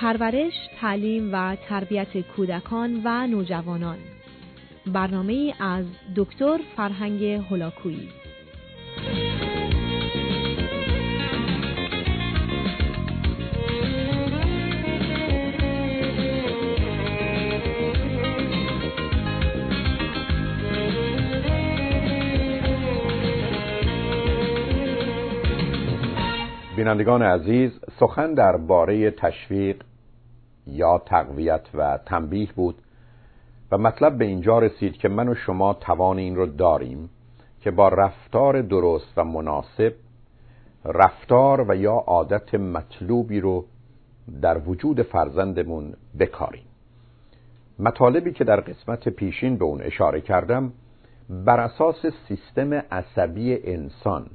پرورش، تعلیم و تربیت کودکان و نوجوانان. برنامه از دکتر فرهنگ هلاکویی بینندگان عزیز سخن درباره تشویق یا تقویت و تنبیه بود و مطلب به اینجا رسید که من و شما توان این رو داریم که با رفتار درست و مناسب رفتار و یا عادت مطلوبی رو در وجود فرزندمون بکاریم. مطالبی که در قسمت پیشین به اون اشاره کردم بر اساس سیستم عصبی انسان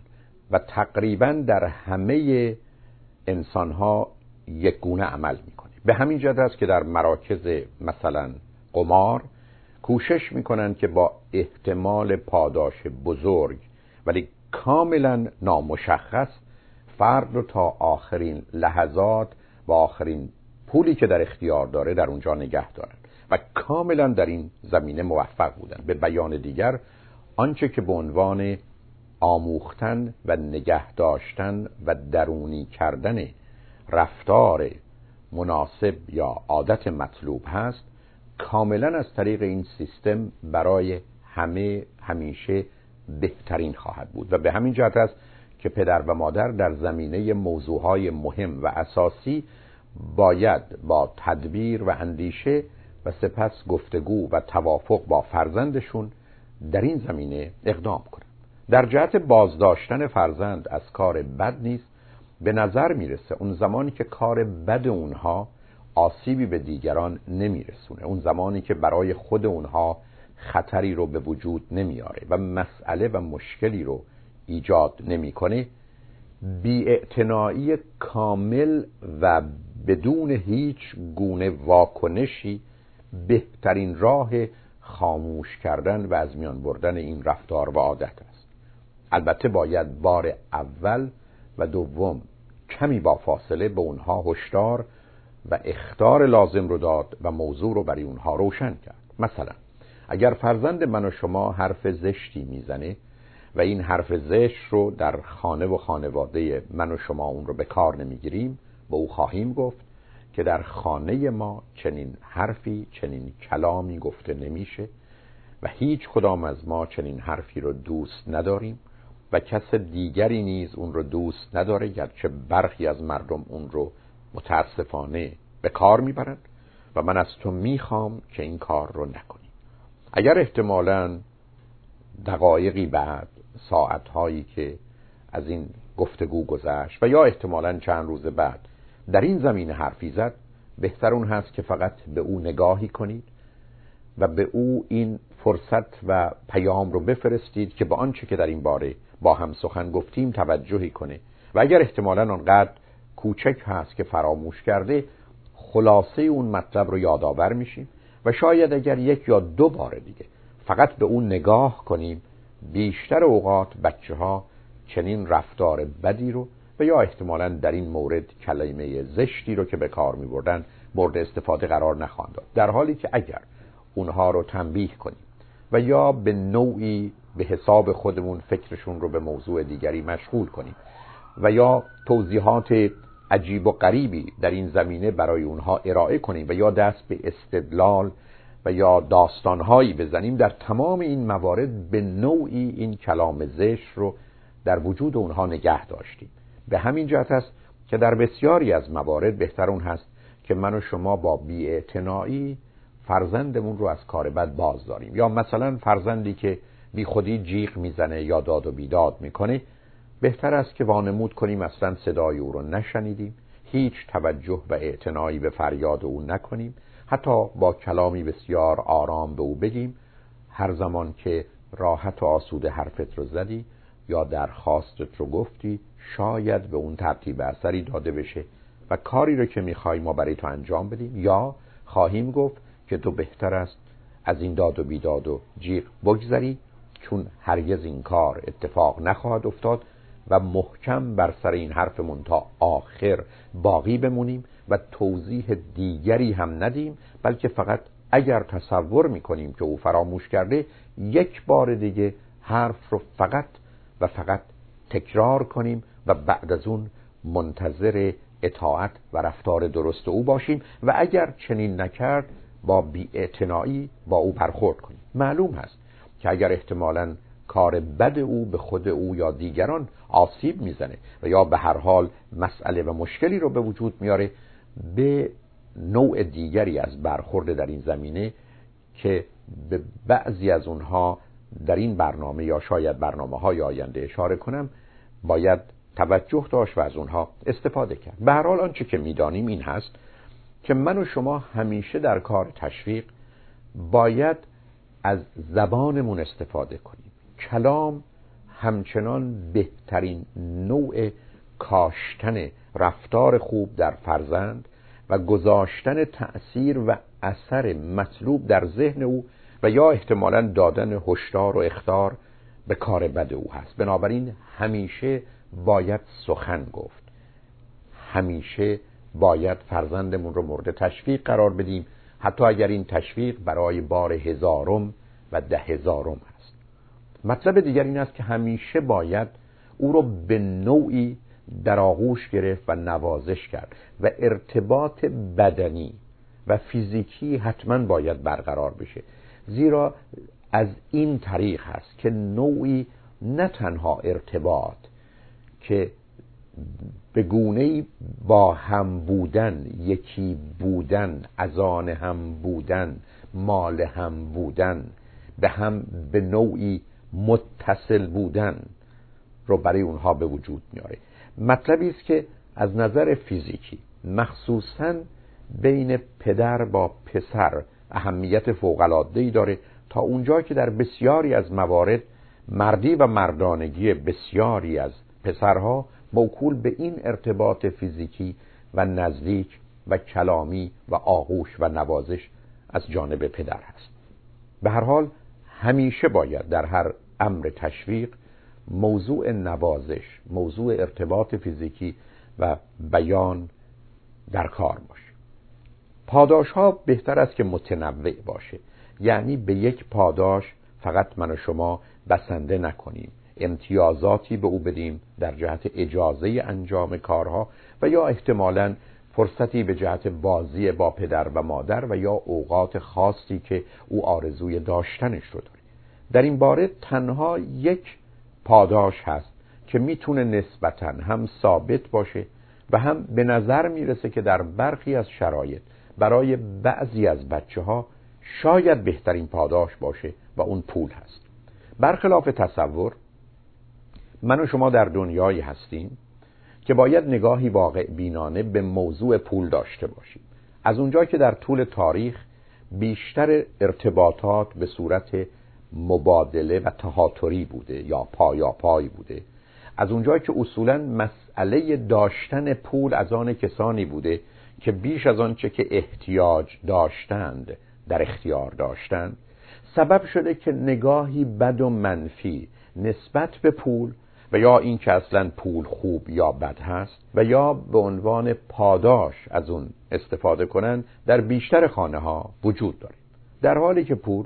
و تقریبا در همه انسان ها یک گونه عمل می‌کنه به همین جهت است که در مراکز مثلا قمار کوشش می‌کنن که با احتمال پاداش بزرگ ولی کاملا نامشخص فرد رو تا آخرین لحظات و آخرین پولی که در اختیار داره در اونجا نگه دارن و کاملا در این زمینه موفق بودن به بیان دیگر آنچه که به عنوان آموختن و نگه داشتن و درونی کردن رفتار مناسب یا عادت مطلوب هست کاملا از طریق این سیستم برای همه همیشه بهترین خواهد بود. و به همین جهت است که پدر و مادر در زمینه موضوعهای مهم و اساسی باید با تدبیر و اندیشه و سپس گفتگو و توافق با فرزندشون در این زمینه اقدام کنند. در جهت بازداشتن فرزند از کار بد نیست به نظر می‌رسه اون زمانی که کار بد اونها آسیبی به دیگران نمیرسونه. اون زمانی که برای خود اونها خطری رو به وجود نمیاره و مسئله و مشکلی رو ایجاد نمی‌کنه. بیاعتنایی کامل و بدون هیچ گونه واکنشی بهترین راه خاموش کردن و از میان بردن این رفتار و عادت است. البته باید بار اول و دوم کمی با فاصله به اونها هشدار و اختار لازم رو داد و موضوع رو برای اونها روشن کرد. مثلا اگر فرزند من و شما حرف زشتی می‌زنه و این حرف زشت رو در خانه و خانواده من و شما اون رو به کار نمی‌گیریم به او خواهیم گفت که در خانه ما چنین حرفی چنین کلامی گفته نمیشه و هیچ کدام از ما چنین حرفی رو دوست نداریم. و کس دیگری نیز اون رو دوست نداره گرچه برخی از مردم اون رو متاسفانه به کار می‌برند و من از تو می‌خوام که این کار رو نکنی. اگر احتمالا دقایقی بعد ساعتهایی که از این گفتگو گذشت و یا احتمالا چند روز بعد در این زمین حرفی زد بهتر اون هست که فقط به او نگاهی کنید و به او این فرصت و پیام رو بفرستید که به آنچه که در این باره با هم سخن گفتیم توجهی کنه. و اگر احتمالا آنقدر کوچک هست که فراموش کرده خلاصه اون مطلب رو یادآور میشیم و شاید اگر یک یا دو بار دیگه فقط به اون نگاه کنیم بیشتر اوقات بچه ها چنین رفتار بدی رو و یا احتمالا در این مورد کلمه زشتی رو که به کار می بردن مورد استفاده قرار نخواهند داد. در حالی که اگر اونها رو تنبیه کنیم و یا به نوعی به حساب خودمون فکرشون رو به موضوع دیگری مشغول کنیم. و یا توضیحات عجیب و غریبی در این زمینه برای اونها ارائه کنیم و یا دست به استدلال و یا داستانهایی بزنیم. در تمام این موارد به نوعی این کلام زش رو در وجود اونها نگه داشتیم. به همین جهت است که در بسیاری از موارد بهتر اون هست که من و شما با بیاعتنایی فرزندمون رو از کار بد باز داریم یا مثلا فرزندی که بی خودی جیغ می‌زنه یا داد و بیداد می‌کنه بهتر است که وانمود کنیم اصلا صدای او رو نشنیدیم هیچ توجه و اعتنایی به فریاد او نکنیم حتی با کلامی بسیار آرام به او بگیم هر زمان که راحت و آسوده حرفت رو زدی یا درخواستت رو گفتی شاید به اون ترتیب اثری داده بشه و کاری رو که می‌خوای ما برای تو انجام بدیم. یا خواهیم گفت که تو بهتر است از این داد و بیداد و جیغ بگذری چون هرگز این کار اتفاق نخواهد افتاد و محکم بر سر این حرفمون تا آخر باقی بمونیم و توضیح دیگری هم ندیم بلکه فقط اگر تصور می‌کنیم که او فراموش کرده یک بار دیگه حرف رو فقط و فقط تکرار کنیم و بعد از اون منتظر اطاعت و رفتار درست او باشیم و اگر چنین نکرد با بیاعتنایی با او برخورد کنیم. معلوم هست که اگر احتمالا کار بد او به خود او یا دیگران آسیب می‌زنه و یا به هر حال مسئله و مشکلی رو به وجود میاره به نوع دیگری از برخورد در این زمینه که به بعضی از اونها در این برنامه یا شاید برنامه های آینده اشاره کنم باید توجه داشت و از اونها استفاده کرد. به هر حال آنچه که می‌دانیم این هست که من و شما همیشه در کار تشویق باید از زبانمون استفاده کنیم. کلام همچنان بهترین نوع کاشتن رفتار خوب در فرزند و گذاشتن تأثیر و اثر مطلوب در ذهن او و یا احتمالا دادن هشدار و اختار به کار بد او هست. بنابراین همیشه باید سخن گفت. همیشه باید فرزندمون رو مورد تشویق قرار بدیم. حتی اگر این تشویق برای بار هزارم و ده هزارم هست مطلب دیگر این است که همیشه باید او رو به نوعی در آغوش گرفت و نوازش کرد و ارتباط بدنی و فیزیکی حتما باید برقرار بشه. زیرا از این طریق هست که نوعی نه تنها ارتباط که به گونه با هم بودن یکی بودن از آن هم بودن مال هم بودن به هم به نوعی متصل بودن رو برای اونها به وجود میاره مطلبی است که از نظر فیزیکی مخصوصا بین پدر با پسر اهمیت ای داره تا اونجا که در بسیاری از موارد مردی و مردانگی بسیاری از پسرها موکول به این ارتباط فیزیکی و نزدیک و کلامی و آغوش و نوازش از جانب پدر هست. به هر حال همیشه باید در هر امر تشویق موضوع نوازش موضوع ارتباط فیزیکی و بیان در کار باشه. پاداش ها بهتر است که متنوع باشه. یعنی به یک پاداش فقط من و شما بسنده نکنیم. امتیازاتی به او بدیم در جهت اجازه انجام کارها و یا احتمالا فرصتی به جهت بازی با پدر و مادر و یا اوقات خاصی که او آرزوی داشتنش رو داره در این باره تنها یک پاداش هست که می‌تونه نسبتا هم ثابت باشه و هم به نظر می‌رسه که در برخی از شرایط برای بعضی از بچه ها شاید بهترین پاداش باشه و اون پول هست. برخلاف تصور من و شما در دنیایی هستیم که باید نگاهی واقع بینانه به موضوع پول داشته باشیم. از اونجا که در طول تاریخ بیشتر ارتباطات به صورت مبادله و تهاتری بوده یا پایا پای بوده. از اونجایی که اصولا مسئله داشتن پول از آن کسانی بوده که بیش از آنچه که احتیاج داشتند در اختیار داشتند سبب شده که نگاهی بد و منفی نسبت به پول و یا این که اصلا پول خوب یا بد هست و یا به عنوان پاداش از اون استفاده کنند در بیشتر خانه ها وجود داره در حالی که پول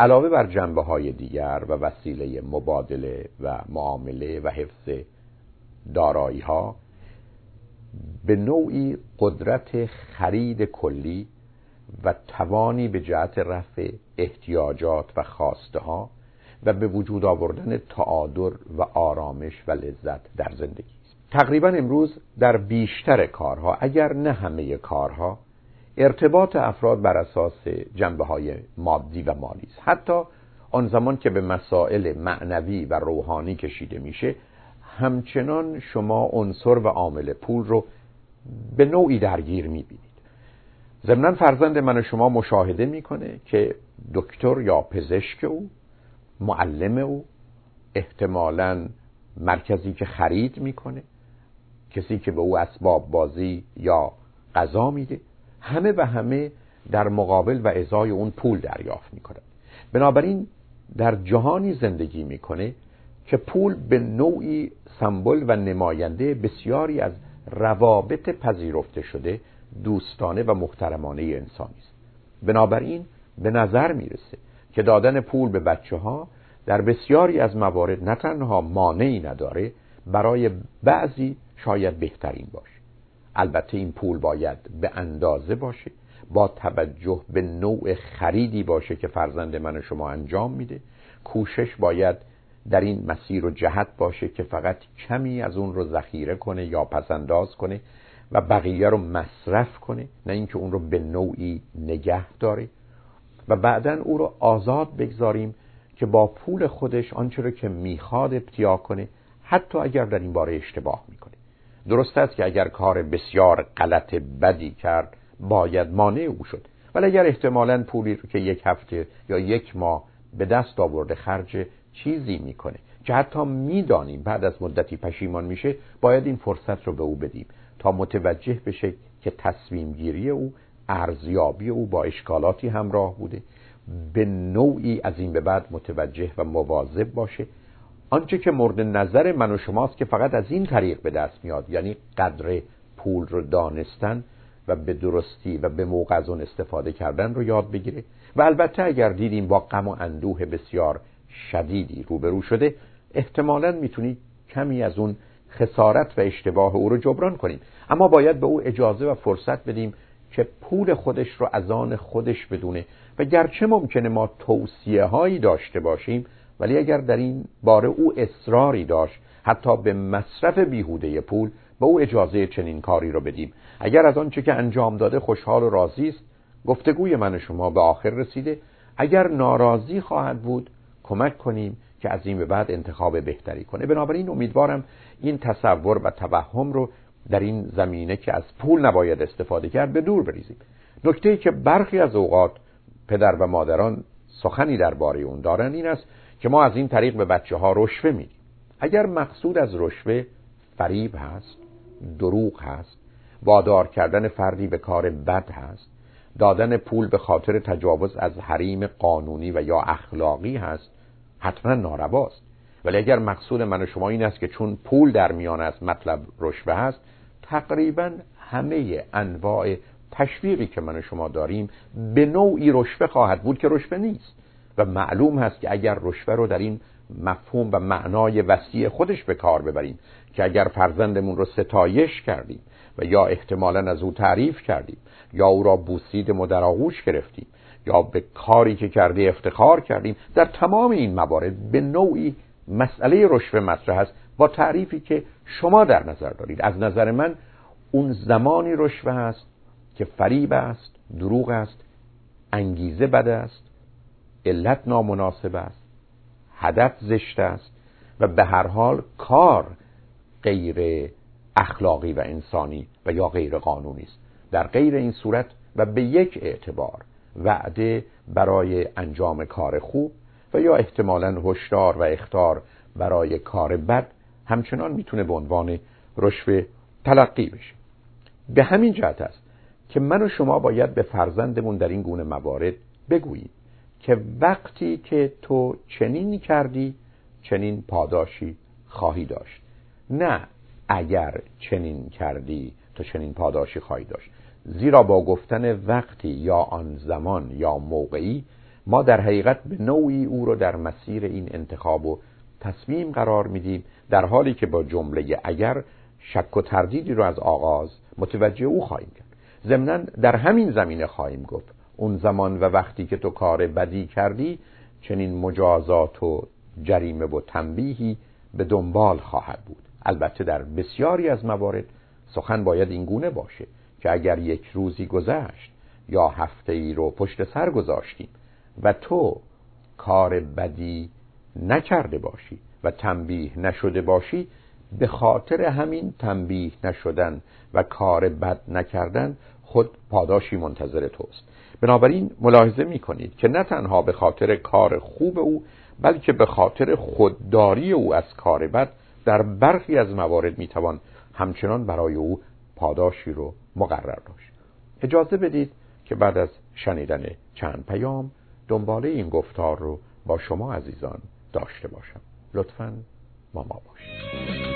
علاوه بر جنبه های دیگر و وسیله مبادله و معامله و حفظ دارایی ها به نوعی قدرت خرید کلی و توانی به جهت رفع احتیاجات و خواسته ها و به وجود آوردن تعادل و آرامش و لذت در زندگی. تقریبا امروز در بیشتر کارها اگر نه همه کارها ارتباط افراد بر اساس جنبه های مادی و مالی است. حتی آن زمان که به مسائل معنوی و روحانی کشیده میشه همچنان شما عنصر و عامل پول رو به نوعی درگیر می‌بینید. ضمنا فرزند من شما مشاهده می‌کنه که دکتر یا پزشک او معلم او احتمالا مرکزی که خرید می‌کنه کسی که به او اسباب بازی یا غذا میده همه و همه در مقابل و ازای اون پول دریافت می‌کنه بنابراین در جهانی زندگی می‌کنه که پول به نوعی سمبل و نماینده بسیاری از روابط پذیرفته شده دوستانه و محترمانه انسانی است. بنابراین به نظر می‌رسه که دادن پول به بچه ها در بسیاری از موارد نه تنها مانعی نداره برای بعضی شاید بهترین باشه. البته این پول باید به اندازه باشه با توجه به نوع خریدی باشه که فرزند من و شما انجام میده. کوشش باید در این مسیر و جهت باشه که فقط کمی از اون رو ذخیره کنه یا پسنداز کنه و بقیه رو مصرف کنه نه اینکه اون رو به نوعی نگه داره. و بعدا او رو آزاد بگذاریم که با پول خودش آنچه رو که می‌خواد ابتیا کنه حتی اگر در این باره اشتباه می‌کنه. درست است که اگر کار بسیار غلط بدی کرد باید مانع او شد. ولی اگر احتمالا پولی رو که یک هفته یا یک ماه به دست آورده خرج چیزی می‌کنه. که حتی می‌دانیم بعد از مدتی پشیمان میشه باید این فرصت رو به او بدیم تا متوجه بشه که تصمیم گیری او ارزیابی او با اشکالاتی همراه بوده. به نوعی از این به بعد متوجه و مواظب باشه. آنچه که مورد نظر من و شماست که فقط از این طریق به دست میاد یعنی قدر پول رو دانستن و به درستی و به موقع از اون استفاده کردن رو یاد بگیره. و البته اگر دیدیم با غم و اندوه بسیار شدیدی روبرو شده احتمالا می‌تونی کمی از اون خسارت و اشتباه او رو جبران کنیم اما باید به او اجازه و فرصت بدیم که پول خودش رو از آن خودش بدونه. و گرچه ممکنه ما توصیه هایی داشته باشیم ولی اگر در این باره او اصراری داشت حتی به مصرف بیهوده پول به او اجازه چنین کاری رو بدیم. اگر از آنچه که انجام داده خوشحال و راضی است گفتگوی من و شما به آخر رسیده. اگر ناراضی خواهد بود کمک کنیم که از این به بعد انتخاب بهتری کنه. بنابراین امیدوارم این تصور و توهم رو در این زمینه که از پول نباید استفاده کرد به دور بریزیم. نکته ای که برخی از اوقات پدر و مادران سخنی درباره اون دارن این است که ما از این طریق به بچه ها رشوه میدیم. اگر مقصود از رشوه فریب هست دروغ هست وادار کردن فردی به کار بد هست دادن پول به خاطر تجاوز از حریم قانونی و یا اخلاقی هست حتما نارواست. ولی اگر مقصود من و شما این است که چون پول در میان است مطلب رشوه هست تقریبا همه انواع تشویقی که من و شما داریم به نوعی رشوه خواهد بود که رشوه نیست. و معلوم هست که اگر رشوه رو در این مفهوم و معنای وسیع خودش به کار ببریم که اگر فرزندمون رو ستایش کردیم و یا احتمالا از او تعریف کردیم یا او را بوسید مدر آغوش گرفتیم یا به کاری که کرده افتخار کردیم در تمام این موارد به نوعی مسئله رشوه مطرح است با تعریفی که شما در نظر دارید. از نظر من اون زمانی رشوه است که فریب است دروغ است انگیزه بد است علت نامناسب است هدف زشت است و به هر حال کار غیر اخلاقی و انسانی و یا غیر قانونی است. در غیر این صورت و به یک اعتبار وعده برای انجام کار خوب و یا احتمالا هشدار و اختار برای کار بد همچنان می‌تونه به عنوان رشوه تلقی بشه. به همین جهت است که من و شما باید به فرزندمون در این گونه موارد بگوییم که وقتی که تو چنین کردی چنین پاداشی خواهی داشت. نه اگر چنین کردی تو چنین پاداشی خواهی داشت. زیرا با گفتن وقتی یا آن زمان یا موقعی ما در حقیقت به نوعی او رو در مسیر این انتخاب و تصمیم قرار میدیم در حالی که با جمله اگر شک و تردیدی رو از آغاز متوجه او خواهیم کرد. ضمنا در همین زمینه خواهیم گفت اون زمان و وقتی که تو کار بدی کردی چنین مجازات و جریمه و تنبیهی به دنبال خواهد بود. البته در بسیاری از موارد سخن باید این گونه باشه که اگر یک روزی گذشت یا هفته ای رو پشت سر گذاشتیم و تو کار بدی نکرده باشی و تنبیه نشده باشی به خاطر همین تنبیه نشدن و کار بد نکردن خود پاداشی منتظر توست. بنابراین ملاحظه می کنید که نه تنها به خاطر کار خوب او بلکه به خاطر خودداری او از کار بد در برخی از موارد می توان همچنان برای او پاداشی رو مقرر داشت. اجازه بدید که بعد از شنیدن چند پیام دنباله این گفتار رو با شما عزیزان داشته باشم. لطفاً با ما باشید.